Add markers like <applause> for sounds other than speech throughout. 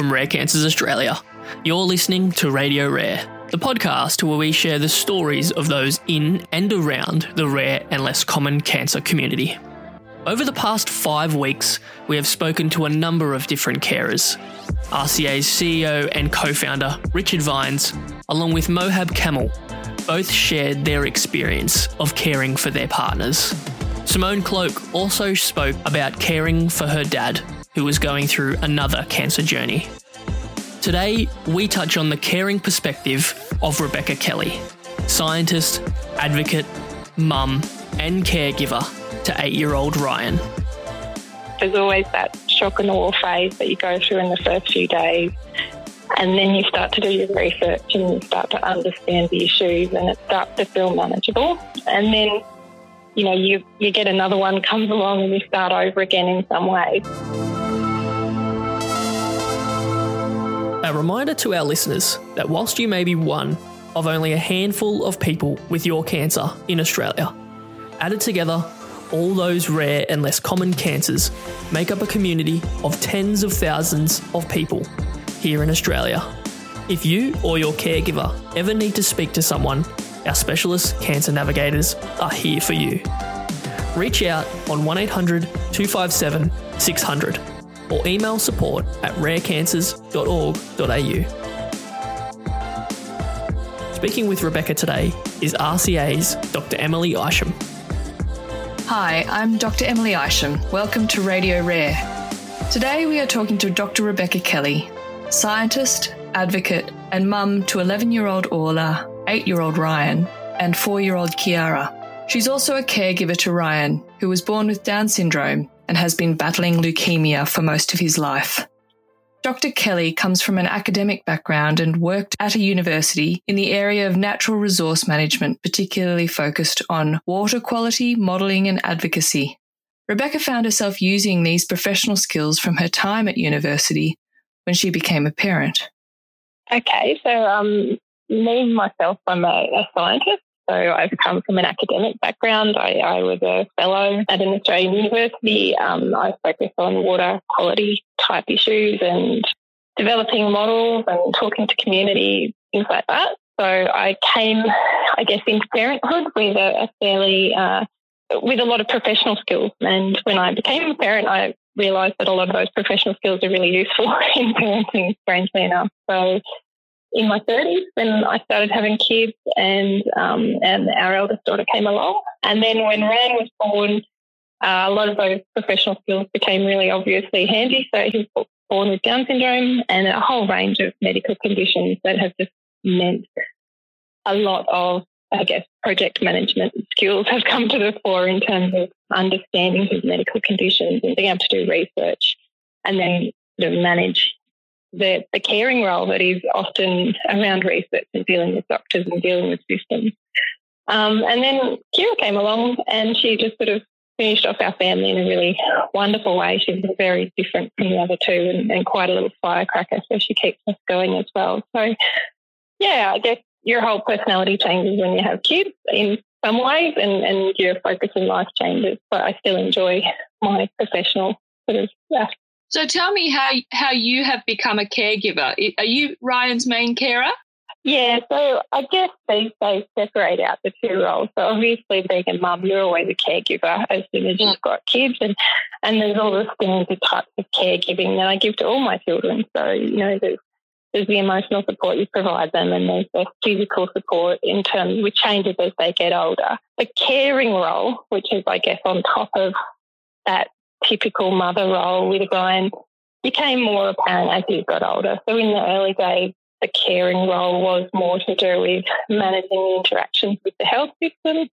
from Rare Cancers Australia. You're listening to Radio Rare, the podcast where we share the stories of those in and around the rare and less common cancer community. Over the past five weeks, we have spoken to a number of different carers. RCA's CEO and co founder, Richard Vines, along with Mohab Camel, both shared their experience of caring for their partners. Simone Cloke also spoke about caring for her dad, who was going through another cancer journey. Today, we touch on the caring perspective of Rebecca Kelly, scientist, advocate, mum, and caregiver to eight year old Ryan. There's always that shock and awe phase that you go through in the first few days. And then you start to do your research and you start to understand the issues and it starts to feel manageable. And then, you know, you, you get another one comes along and you start over again in some ways. A reminder to our listeners that whilst you may be one of only a handful of people with your cancer in Australia, added together, all those rare and less common cancers make up a community of tens of thousands of people here in Australia. If you or your caregiver ever need to speak to someone, our specialist cancer navigators are here for you. Reach out on 1800 257 600 or email support at rarecancers.org.au. Speaking with Rebecca today is RCA's Dr. Emily Isham. Hi, I'm Dr. Emily Isham. Welcome to Radio Rare. Today we are talking to Dr. Rebecca Kelly, scientist, advocate, and mum to 11 year old Orla, 8 year old Ryan, and 4 year old Kiara. She's also a caregiver to Ryan, who was born with Down syndrome and has been battling leukemia for most of his life. Dr. Kelly comes from an academic background and worked at a university in the area of natural resource management, particularly focused on water quality, modelling, and advocacy. Rebecca found herself using these professional skills from her time at university when she became a parent. Okay, so um, me, myself, I'm a, a scientist. So I've come from an academic background. I, I was a fellow at an Australian university. Um, I focus on water quality type issues and developing models and talking to community, things like that. So I came, I guess, into parenthood with a, a fairly, uh, with a lot of professional skills. And when I became a parent, I realised that a lot of those professional skills are really useful <laughs> in parenting, strangely enough. So in my 30s when I started having kids and um, and our eldest daughter came along. And then when Ryan was born, uh, a lot of those professional skills became really obviously handy. So he was born with Down syndrome and a whole range of medical conditions that have just meant a lot of, I guess, project management skills have come to the fore in terms of understanding his medical conditions and being able to do research and then sort of manage the, the caring role that is often around research and dealing with doctors and dealing with systems. Um, and then Kira came along and she just sort of finished off our family in a really wonderful way. She's very different from the other two and, and quite a little firecracker, so she keeps us going as well. So, yeah, I guess your whole personality changes when you have kids in some ways and, and your focus in life changes, but I still enjoy my professional sort of so tell me how how you have become a caregiver. Are you Ryan's main carer? Yeah, so I guess these days separate out the two roles. So obviously being a mum, you're always a caregiver as soon as you've got kids and, and there's all the standard types of caregiving that I give to all my children. So, you know, there's there's the emotional support you provide them and there's the physical support in terms which changes as they get older. The caring role, which is I guess on top of that typical mother role with Ryan became more apparent as he got older. So in the early days, the caring role was more to do with managing the interactions with the health system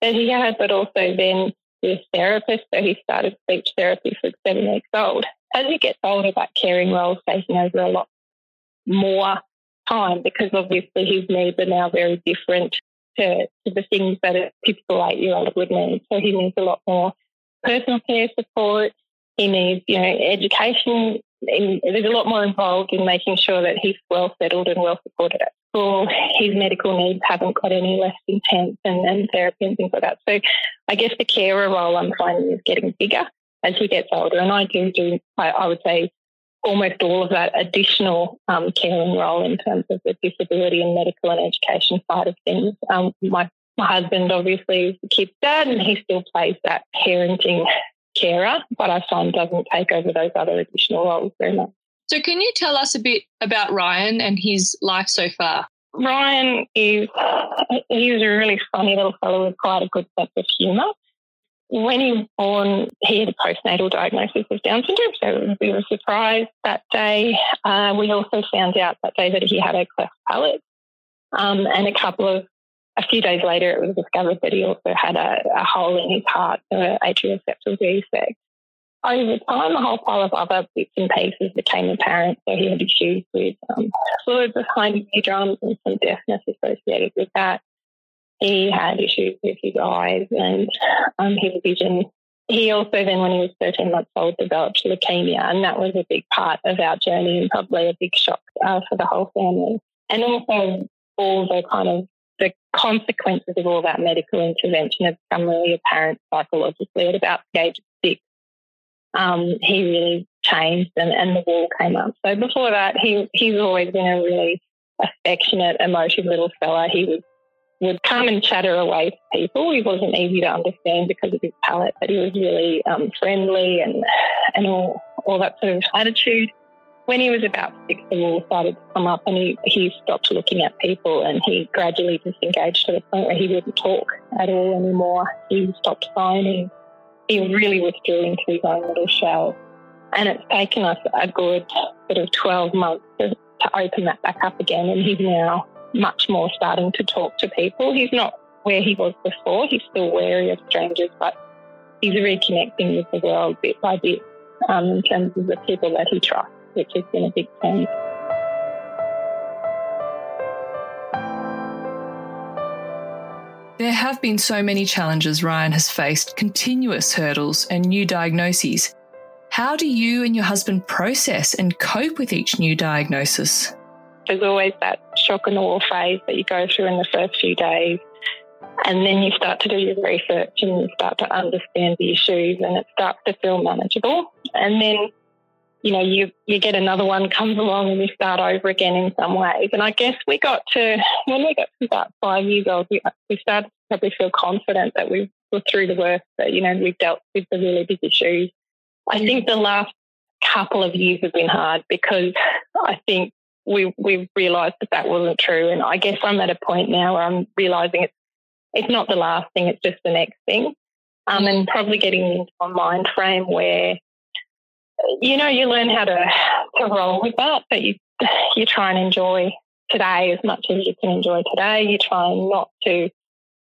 that he had, but also then with therapist. So he started speech therapy for seven weeks old. As he gets older, that caring role is taking over a lot more time because obviously his needs are now very different to, to the things that a typical eight year old would need. So he needs a lot more personal care support. He needs, you know, education. There's a lot more involved in making sure that he's well settled and well supported at school. His medical needs haven't got any less intense and, and therapy and things like that. So I guess the carer role I'm finding is getting bigger as he gets older. And I do do, I, I would say, almost all of that additional um, caring role in terms of the disability and medical and education side of things. Um, my, my husband obviously is the kid's dad and he still plays that parenting carer, but I find doesn't take over those other additional roles very much. So, can you tell us a bit about Ryan and his life so far? Ryan is he's a really funny little fellow with quite a good sense of humour. When he was born, he had a postnatal diagnosis of Down syndrome, so we were surprised that day. Uh, we also found out that day that he had a cleft palate, um, and a couple of a few days later, it was discovered that he also had a, a hole in his heart, an atrial septal defect. Over time, a whole pile of other bits and pieces became apparent. So he had issues with um, fluid behind his eardrums and some deafness associated with that. He had issues with his eyes and um, his vision. He also then, when he was 13 months old, developed leukemia, and that was a big part of our journey and probably a big shock uh, for the whole family. And also all the kind of the consequences of all that medical intervention have become really apparent psychologically at about the age of six. Um, he really changed and, and the wall came up. So before that, he he's always been a really affectionate, emotive little fella. He was would come and chatter away to people. He wasn't easy to understand because of his palate, but he was really um, friendly and and all all that sort of attitude. When he was about six, the wall started to come up, and he he stopped looking at people, and he gradually disengaged to the point where he wouldn't talk at all anymore. He stopped signing. He really withdrew into his own little shell, and it's taken us a good sort of twelve months to, to open that back up again, and he's now much more starting to talk to people. He's not where he was before. He's still wary of strangers, but he's reconnecting with the world bit by bit um, in terms of the people that he trusts, which has been a big change. There have been so many challenges Ryan has faced, continuous hurdles and new diagnoses. How do you and your husband process and cope with each new diagnosis? There's always that shock and awe phase that you go through in the first few days. And then you start to do your research and you start to understand the issues and it starts to feel manageable. And then, you know, you, you get another one comes along and you start over again in some ways. And I guess we got to, when we got to about five years old, we, we started to probably feel confident that we were through the worst, that, you know, we've dealt with the really big issues. I think the last couple of years have been hard because I think we we realised that that wasn't true. And I guess I'm at a point now where I'm realising it's it's not the last thing; it's just the next thing. Um, and probably getting into a mind frame where you know you learn how to to roll with that, but you you try and enjoy today as much as you can enjoy today. You try not to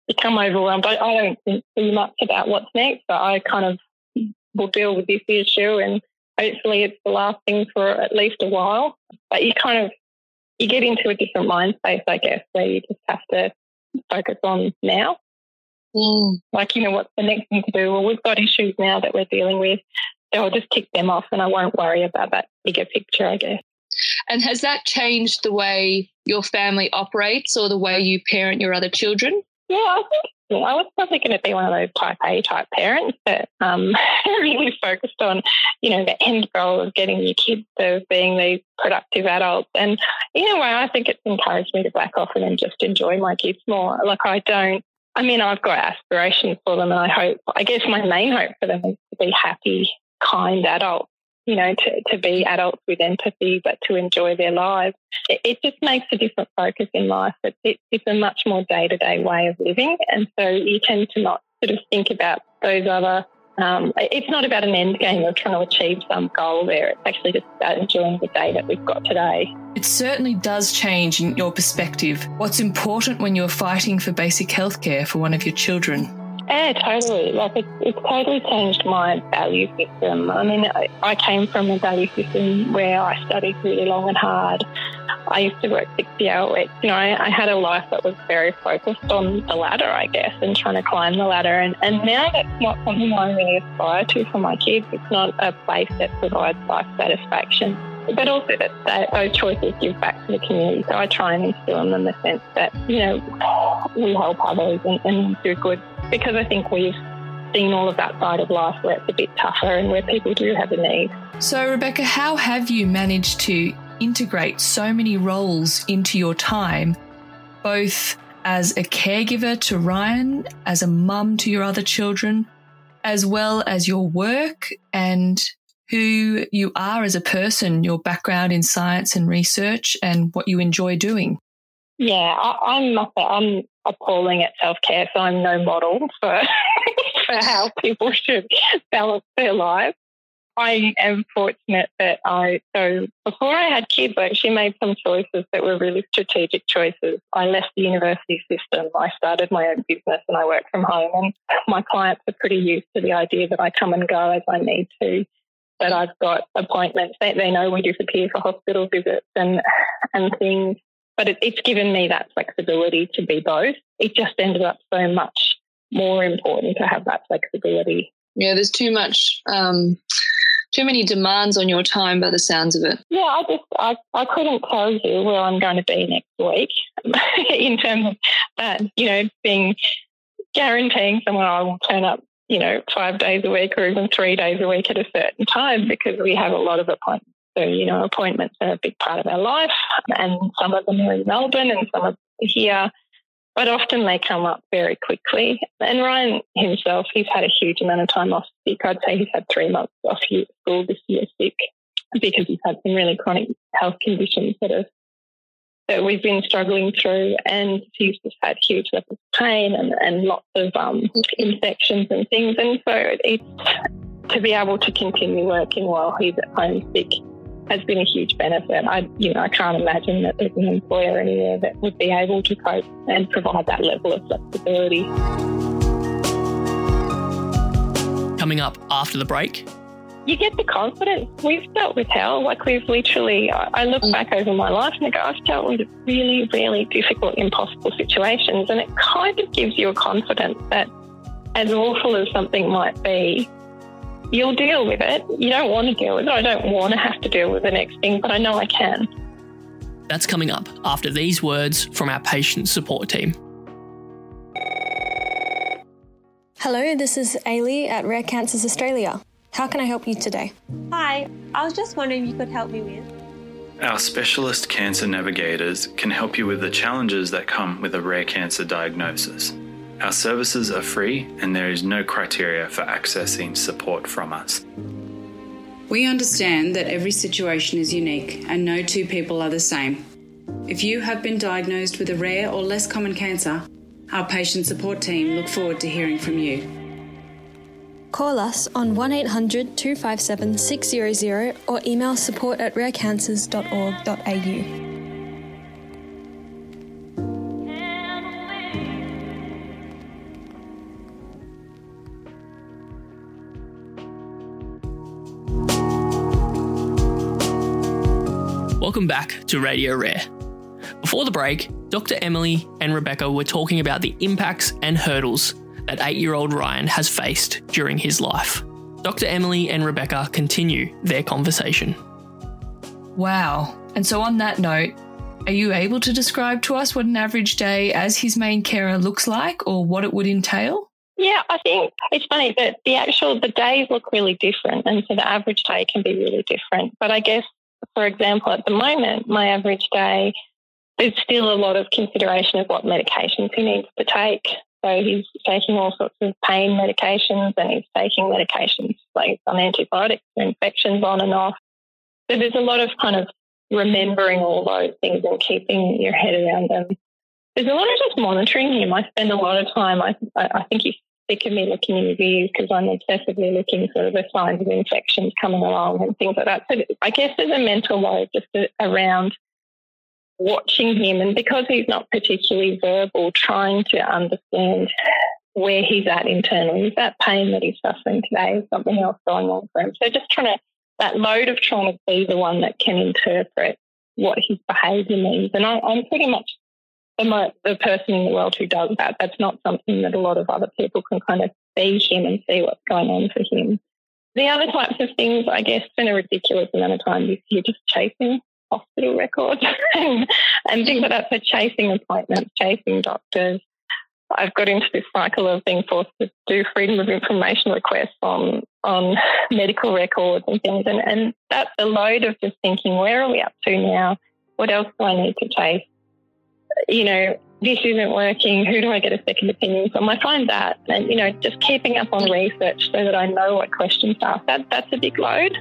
become overwhelmed. I, I don't think too much about what's next, but I kind of will deal with this issue and hopefully it's the last thing for at least a while. But you kind of you get into a different mind space, I guess, where you just have to focus on now. Mm. Like, you know, what's the next thing to do? Well, we've got issues now that we're dealing with. So I'll just tick them off and I won't worry about that bigger picture, I guess. And has that changed the way your family operates or the way you parent your other children? Yeah, I think I was probably going to be one of those type A type parents that um, <laughs> really focused on, you know, the end goal of getting your kids to being these productive adults. And in a way, I think it's encouraged me to back off and then just enjoy my kids more. Like I don't. I mean, I've got aspirations for them, and I hope. I guess my main hope for them is to be happy, kind adults you know, to, to be adults with empathy, but to enjoy their lives. It, it just makes a different focus in life. It, it, it's a much more day to day way of living. And so you tend to not sort of think about those other. Um, it's not about an end game of trying to achieve some goal there. It's actually just about enjoying the day that we've got today. It certainly does change in your perspective. What's important when you're fighting for basic healthcare for one of your children? Yeah, totally. Like it, it's totally changed my value system. I mean, I, I came from a value system where I studied really long and hard. I used to work 60 hour weeks. You know, I, I, had a life that was very focused on the ladder, I guess, and trying to climb the ladder. And, and now that's not something I really aspire to for my kids. It's not a place that provides life satisfaction but also that, that, those choices give back to the community. So I try and instill in them the sense that, you know, we help others and, and do good because I think we've seen all of that side of life where it's a bit tougher and where people do have a need. So, Rebecca, how have you managed to integrate so many roles into your time, both as a caregiver to Ryan, as a mum to your other children, as well as your work and who you are as a person, your background in science and research, and what you enjoy doing? Yeah, I, am I'm appalling at self care, so I'm no model for <laughs> for how people should balance their lives. I am fortunate that I so before I had kids, I actually made some choices that were really strategic choices. I left the university system. I started my own business and I work from home. And my clients are pretty used to the idea that I come and go as I need to. That I've got appointments. They, they know we disappear for hospital visits and and things but it, it's given me that flexibility to be both. It just ended up so much more important to have that flexibility. Yeah, there's too much, um, too many demands on your time by the sounds of it. Yeah, I just, I, I couldn't tell you where I'm going to be next week <laughs> in terms of that, you know, being guaranteeing someone I will turn up you know, five days a week or even three days a week at a certain time because we have a lot of appointments so, you know, appointments are a big part of our life, and some of them are in Melbourne and some are here, but often they come up very quickly. And Ryan himself, he's had a huge amount of time off sick. I'd say he's had three months off school this year sick because he's had some really chronic health conditions that have that we've been struggling through, and he's just had huge levels of pain and, and lots of um, infections and things. And so it's to be able to continue working while he's at home sick has been a huge benefit. I, you know, I can't imagine that there's an employer anywhere that would be able to cope and provide that level of flexibility. Coming up after the break. You get the confidence. We've dealt with hell. Like we've literally, I look mm. back over my life and I go, I've dealt with really, really difficult, impossible situations. And it kind of gives you a confidence that as awful as something might be, you'll deal with it. You don't want to deal with it. I don't want to have to deal with the next thing, but I know I can. That's coming up after these words from our patient support team. Hello, this is Ailey at Rare Cancers Australia. How can I help you today? Hi, I was just wondering if you could help me with. Our specialist cancer navigators can help you with the challenges that come with a rare cancer diagnosis. Our services are free and there is no criteria for accessing support from us. We understand that every situation is unique and no two people are the same. If you have been diagnosed with a rare or less common cancer, our patient support team look forward to hearing from you. Call us on 1800 257 600 or email support at rarecancers.org.au. Welcome back to Radio Rare. Before the break, Dr. Emily and Rebecca were talking about the impacts and hurdles that eight year old Ryan has faced during his life. Dr. Emily and Rebecca continue their conversation. Wow. And so, on that note, are you able to describe to us what an average day as his main carer looks like or what it would entail? Yeah, I think it's funny that the actual the days look really different, and so the average day can be really different. But I guess for example, at the moment, my average day, there's still a lot of consideration of what medications he needs to take. So he's taking all sorts of pain medications and he's taking medications like some antibiotics for infections on and off. So there's a lot of kind of remembering all those things and keeping your head around them. There's a lot of just monitoring him. I spend a lot of time. I, I think he's sick of me looking in reviews because I'm obsessively looking for the signs of infections coming along and things like that. So I guess there's a mental load just around watching him, and because he's not particularly verbal, trying to understand where he's at internally. Is that pain that he's suffering today? Is something else going on for him? So just trying to that load of trying to be the one that can interpret what his behaviour means. And I, I'm pretty much the, the person in the world who does that. That's not something that a lot of other people can kind of see him and see what's going on for him. The other types of things, I guess, in a ridiculous amount of time, you're just chasing hospital records <laughs> and, and things like that. So chasing appointments, chasing doctors, I've got into this cycle of being forced to do freedom of information requests on on <laughs> medical records and things, and, and that's a load of just thinking, where are we up to now? What else do I need to chase? You know, this isn't working. Who do I get a second opinion from? I find that, and you know, just keeping up on research so that I know what questions to ask. That that's a big load.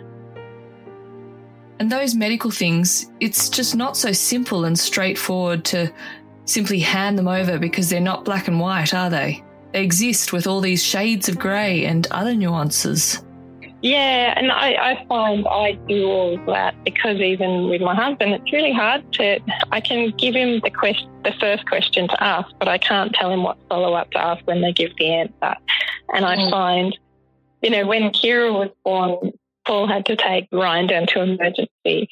And those medical things, it's just not so simple and straightforward to simply hand them over because they're not black and white, are they? They exist with all these shades of grey and other nuances. Yeah, and I, I find I do all of that because even with my husband, it's really hard to. I can give him the question, the first question to ask, but I can't tell him what follow up to ask when they give the answer. And I mm. find, you know, when Kira was born, Paul had to take Ryan down to emergency.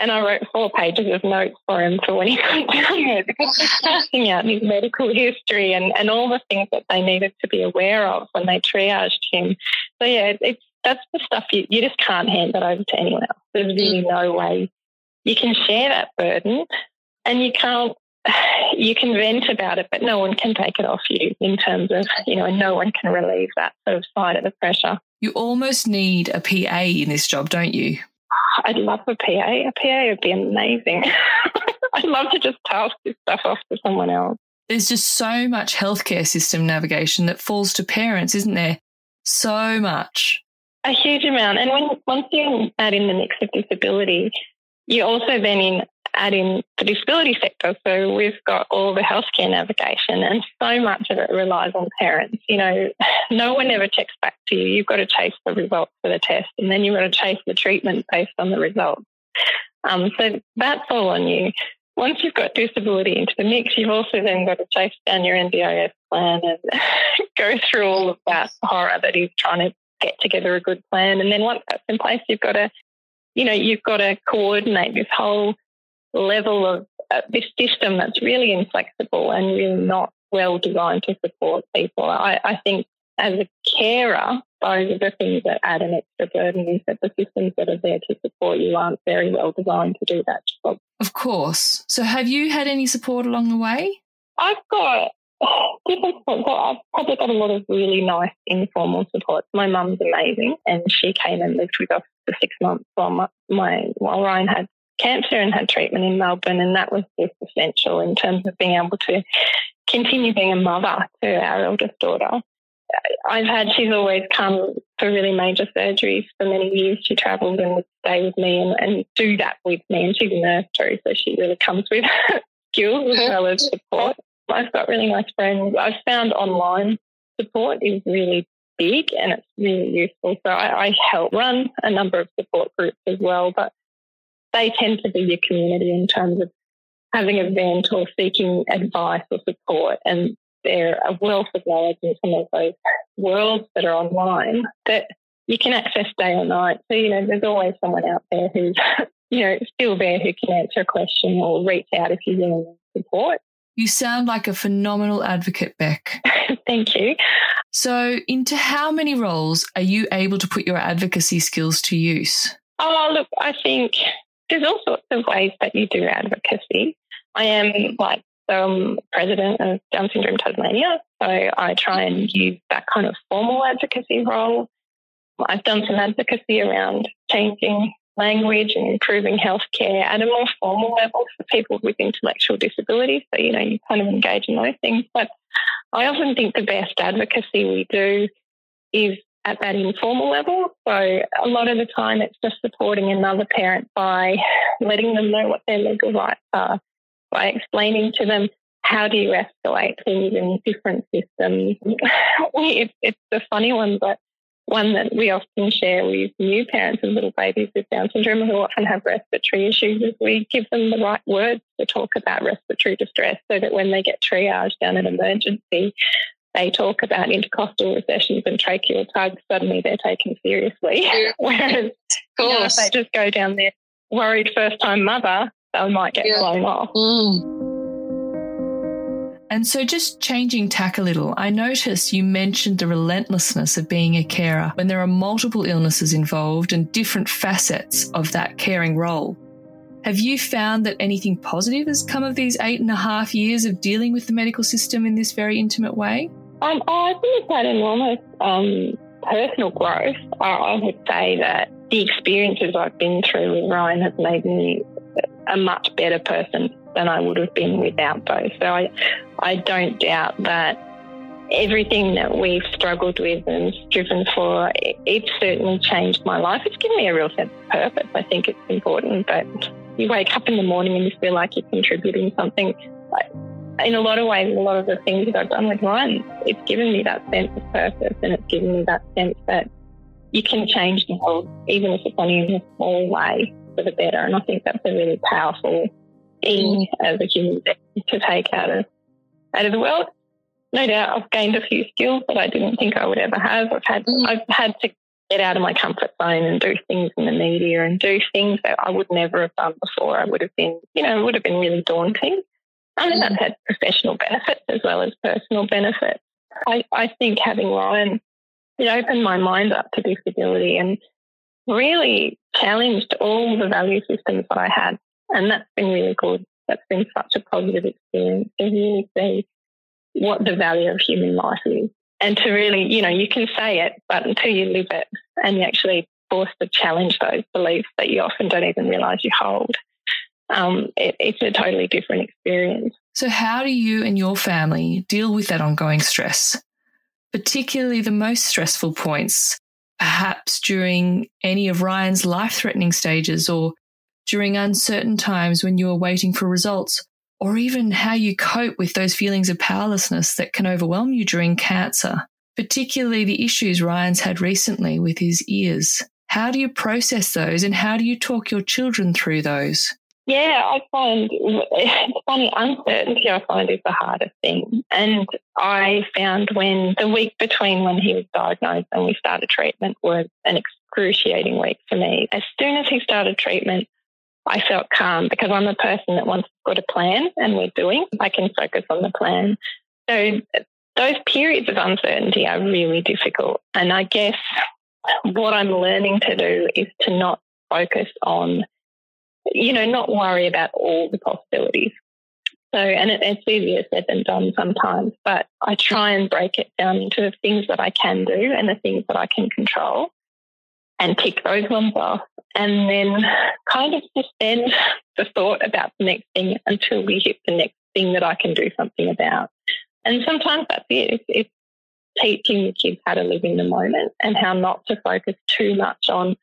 And I wrote four pages of notes for him for when he <laughs> got down there because he's passing out his medical history and, and all the things that they needed to be aware of when they triaged him. So, yeah, it's that's the stuff you, you just can't hand that over to anyone else. There's really no way you can share that burden and you can't you can vent about it, but no one can take it off you in terms of, you know, and no one can relieve that sort of side of the pressure. You almost need a PA in this job, don't you? I'd love a PA. A PA would be amazing. <laughs> I'd love to just task this stuff off to someone else. There's just so much healthcare system navigation that falls to parents, isn't there? So much. A huge amount. And when once you add in the mix of disability, you also then in add in the disability sector. So we've got all the healthcare navigation, and so much of it relies on parents. You know, <sighs> no one ever checks back to you. You've got to chase the results for the test, and then you've got to chase the treatment based on the results. Um, so that's all on you. Once you've got disability into the mix, you've also then got to chase down your NDIS plan and <laughs> go through all of that horror that is trying to get together a good plan. And then once that's in place, you've got to, you know, you've got to coordinate this whole level of uh, this system that's really inflexible and really not well designed to support people. I, I think as a carer, those are the things that add an extra burden is that the systems that are there to support you aren't very well designed to do that job. Of course. So have you had any support along the way? I've got different support. I've probably got a lot of really nice informal support. My mum's amazing and she came and lived with us for six months while my, my while Ryan had cancer and had treatment in Melbourne, and that was just essential in terms of being able to continue being a mother to our eldest daughter. I've had, she's always come for really major surgeries for many years. She travelled and would stay with me and, and do that with me. And she's a nurse too, so she really comes with <laughs> skills as well as support. I've got really nice friends. I've found online support is really big and it's really useful. So I, I help run a number of support groups as well, but they tend to be your community in terms of having a vent or seeking advice or support. And they're a wealth of knowledge in some of those worlds that are online that you can access day or night. So, you know, there's always someone out there who's, <laughs> you know, still there who can answer a question or reach out if you need support. You sound like a phenomenal advocate, Beck. <laughs> Thank you. So, into how many roles are you able to put your advocacy skills to use? Oh, look, I think there's all sorts of ways that you do advocacy. I am like the um, president of Down Syndrome Tasmania, so I try and use that kind of formal advocacy role. I've done some advocacy around changing language and improving healthcare at a more formal level for people with intellectual disabilities. So, you know, you kind of engage in those things. But I often think the best advocacy we do is at that informal level. So a lot of the time it's just supporting another parent by letting them know what their legal rights are, by explaining to them how do you escalate things in different systems. <laughs> it's, it's a funny one, but one that we often share with new parents of little babies with Down syndrome who often have respiratory issues is we give them the right words to talk about respiratory distress so that when they get triaged down at emergency, they talk about intercostal recessions and tracheal tugs, suddenly they're taken seriously. Yeah. <laughs> Whereas you know, if they just go down there worried first time mother, they might get yeah. blown off. Mm. And so, just changing tack a little, I noticed you mentioned the relentlessness of being a carer when there are multiple illnesses involved and different facets of that caring role. Have you found that anything positive has come of these eight and a half years of dealing with the medical system in this very intimate way? Um, oh, I think it's had enormous um, personal growth. I, I would say that the experiences I've been through with Ryan has made me a much better person than I would have been without those. So I, I don't doubt that everything that we've struggled with and striven for, it, it's certainly changed my life. It's given me a real sense of purpose. I think it's important that you wake up in the morning and you feel like you're contributing something. Like, In a lot of ways, a lot of the things that I've done with Ryan, it's given me that sense of purpose and it's given me that sense that you can change the world, even if it's only in a small way, for the better. And I think that's a really powerful thing as a human being to take out of out of the world. No doubt, I've gained a few skills that I didn't think I would ever have. I've had mm. I've had to get out of my comfort zone and do things in the media and do things that I would never have done before. I would have been, you know, it would have been really daunting. I mean, that's had professional benefits as well as personal benefits. I, I think having Ryan, it opened my mind up to disability and really challenged all the value systems that I had. And that's been really good. That's been such a positive experience to really see what the value of human life is and to really, you know, you can say it, but until you live it and you actually forced to challenge those beliefs that you often don't even realize you hold, um, it, it's a totally different experience. So, how do you and your family deal with that ongoing stress, particularly the most stressful points, perhaps during any of Ryan's life threatening stages or during uncertain times when you are waiting for results? or even how you cope with those feelings of powerlessness that can overwhelm you during cancer, particularly the issues Ryan's had recently with his ears. How do you process those and how do you talk your children through those? Yeah, I find it's funny, uncertainty I find is the hardest thing. And I found when the week between when he was diagnosed and we started treatment was an excruciating week for me. As soon as he started treatment, I felt calm because I'm a person that wants to put a plan and we're doing. I can focus on the plan. So those periods of uncertainty are really difficult. And I guess what I'm learning to do is to not focus on, you know, not worry about all the possibilities. So, and it, it's easier said than done sometimes, but I try and break it down into the things that I can do and the things that I can control and tick those ones off and then kind of suspend the thought about the next thing until we hit the next thing that I can do something about. And sometimes that's it. It's, it's teaching the kids how to live in the moment and how not to focus too much on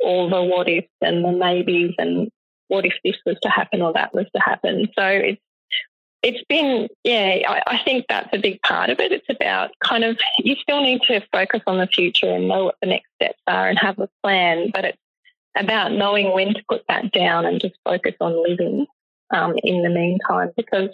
all the what ifs and the maybes and what if this was to happen or that was to happen. So it's it's been, yeah, I, I, think that's a big part of it. It's about kind of, you still need to focus on the future and know what the next steps are and have a plan, but it's about knowing when to put that down and just focus on living um, in the meantime because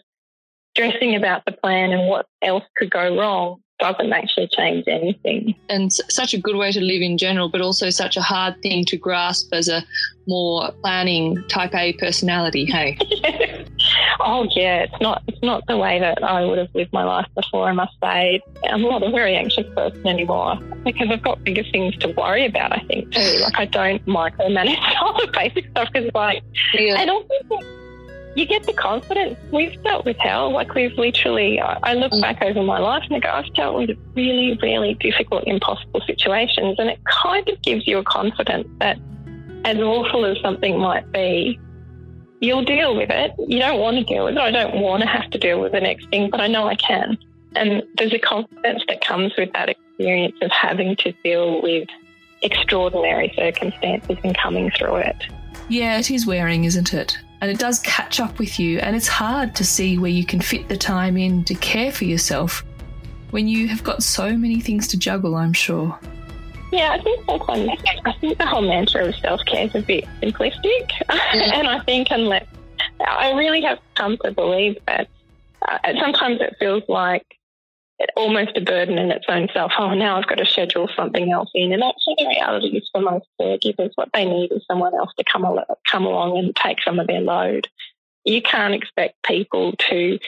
stressing about the plan and what else could go wrong doesn't actually change anything. And such a good way to live in general, but also such a hard thing to grasp as a more planning type A personality, hey? <laughs> oh yeah, it's not it's not the way that I would have lived my life before, I must say. I'm not a very anxious person anymore because I've got bigger things to worry about, I think too. Like I don't micromanage <laughs> all the basic stuff because like yeah. and also you get the confidence. We've dealt with hell. Like we've literally, I look mm. back over my life and I go, I've dealt with really, really difficult, impossible situations. And it kind of gives you a confidence that as awful as something might be, you'll deal with it. You don't want to deal with it. I don't want to have to deal with the next thing, but I know I can. And there's a confidence that comes with that experience of having to deal with extraordinary circumstances and coming through it. Yeah, it is wearing, isn't it? And it does catch up with you, and it's hard to see where you can fit the time in to care for yourself when you have got so many things to juggle, I'm sure. Yeah, I think sometimes I think the whole mantra of self care is a bit simplistic, yeah. <laughs> and I think unless I really have come to believe that uh, sometimes it feels like almost a burden in its own self. Oh, now I've got to schedule something else in. And actually, the reality is for most caregivers, what they need is someone else to come, al- come along and take some of their load. You can't expect people to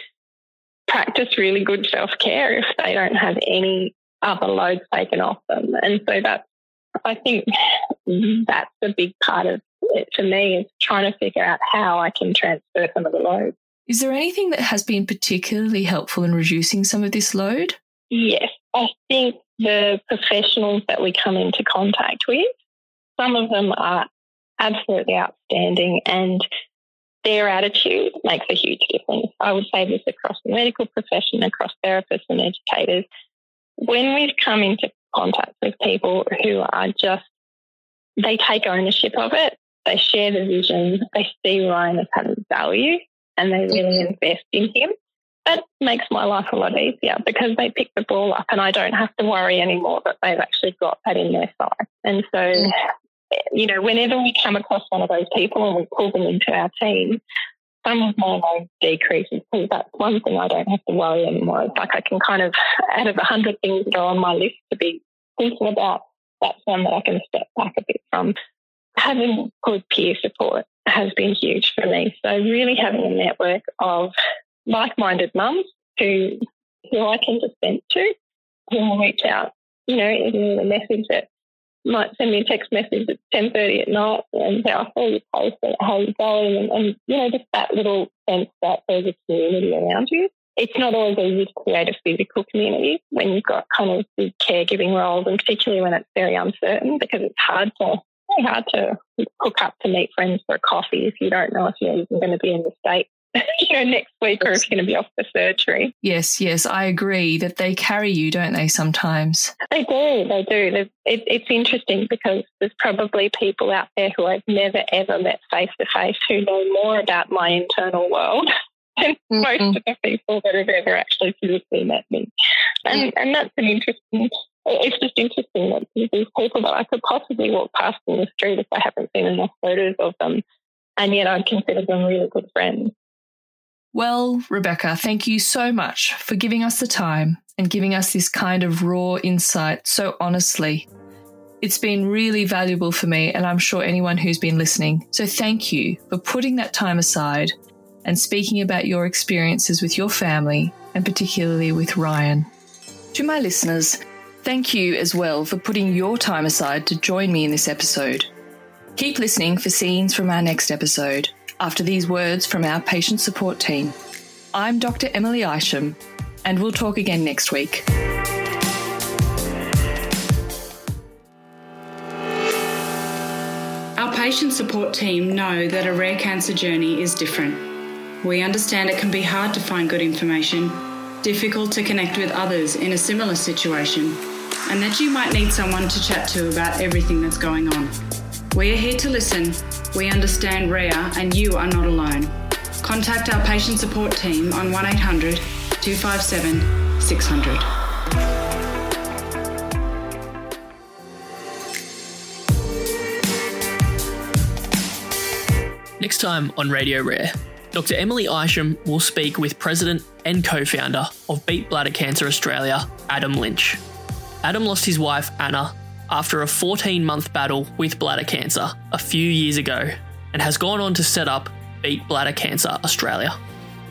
practice really good self care if they don't have any other loads taken off them. And so that's, I think that's a big part of it, for me is trying to figure out how I can transfer some of the load. Is there anything that has been particularly helpful in reducing some of this load? Yes, I think the professionals that we come into contact with, some of them are absolutely outstanding and their attitude makes a huge difference. I would say this across the medical profession, across therapists and educators. When we've come into contact with people who are just, they take ownership of it, they share the vision, they see Ryan as having value, and they really invest in him. That makes my life a lot easier because they pick the ball up and I don't have to worry anymore that they've actually got that in their side. And so mm. you know, whenever we come across one of those people and we pull them into our team, some of my load decreases because that's one thing I don't have to worry anymore. It's like I can kind of, out of a hundred things that are on my list to be thinking about, that's one that I can step back a bit from. Having good peer support has been huge for me. So really having a network of like-minded mums who who I can just vent to, who will reach out, you know, in a message that might send me a text message at 10.30 at night and say, I saw your post, how are you going? And, and, you know, just that little sense that there's a community around you. It's not always easy to create a physical community when you've got kind of the caregiving roles and particularly when it's very uncertain because it's hard to very hard to hook up to meet friends for a coffee if you don't know if you're even going to be in the state <laughs> you know, next week or if you're going to be off for surgery. Yes, yes, I agree that they carry you, don't they, sometimes? They do, they do. It, it's interesting because there's probably people out there who I've never ever met face to face who know more about my internal world <laughs> than mm-hmm. most of the people that have ever actually physically met me. And, and that's an interesting it's just interesting that these people that I could possibly walk past in the street if I haven't seen enough photos of them, and yet I'd consider them really good friends. Well, Rebecca, thank you so much for giving us the time and giving us this kind of raw insight so honestly. It's been really valuable for me, and I'm sure anyone who's been listening. So, thank you for putting that time aside and speaking about your experiences with your family, and particularly with Ryan. To my listeners, thank you as well for putting your time aside to join me in this episode. Keep listening for scenes from our next episode after these words from our patient support team. I'm Dr. Emily Isham, and we'll talk again next week. Our patient support team know that a rare cancer journey is different. We understand it can be hard to find good information, difficult to connect with others in a similar situation, and that you might need someone to chat to about everything that's going on. We are here to listen. We understand rare, and you are not alone. Contact our patient support team on 1800 257 600. Next time on Radio Rare, Dr. Emily Isham will speak with President and co founder of Beat Bladder Cancer Australia, Adam Lynch. Adam lost his wife, Anna, after a 14 month battle with bladder cancer a few years ago and has gone on to set up Beat Bladder Cancer Australia.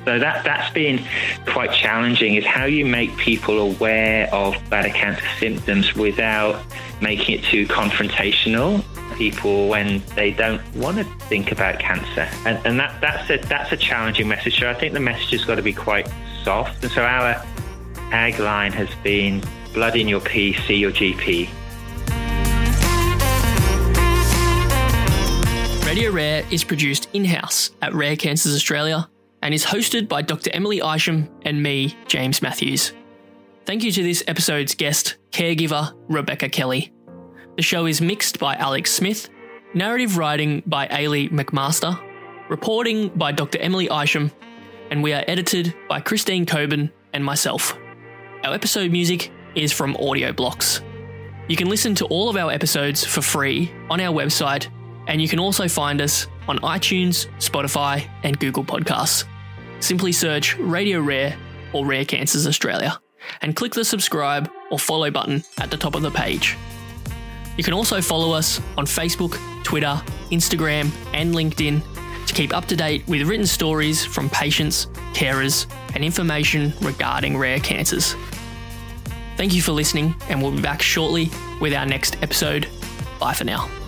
So that that's been quite challenging. Is how you make people aware of bladder cancer symptoms without making it too confrontational. People when they don't want to think about cancer, and, and that that's a that's a challenging message. So I think the message has got to be quite soft. And so our tagline has been "Blood in your pee, see your GP." Radio Rare is produced in house at Rare Cancers Australia and is hosted by Dr. Emily Isham and me, James Matthews. Thank you to this episode's guest, caregiver Rebecca Kelly. The show is mixed by Alex Smith, narrative writing by Ailey McMaster, reporting by Dr. Emily Isham, and we are edited by Christine Coben and myself. Our episode music is from Audio Blocks. You can listen to all of our episodes for free on our website and you can also find us on iTunes, Spotify, and Google Podcasts. Simply search Radio Rare or Rare Cancers Australia and click the subscribe or follow button at the top of the page. You can also follow us on Facebook, Twitter, Instagram, and LinkedIn to keep up to date with written stories from patients, carers, and information regarding rare cancers. Thank you for listening, and we'll be back shortly with our next episode. Bye for now.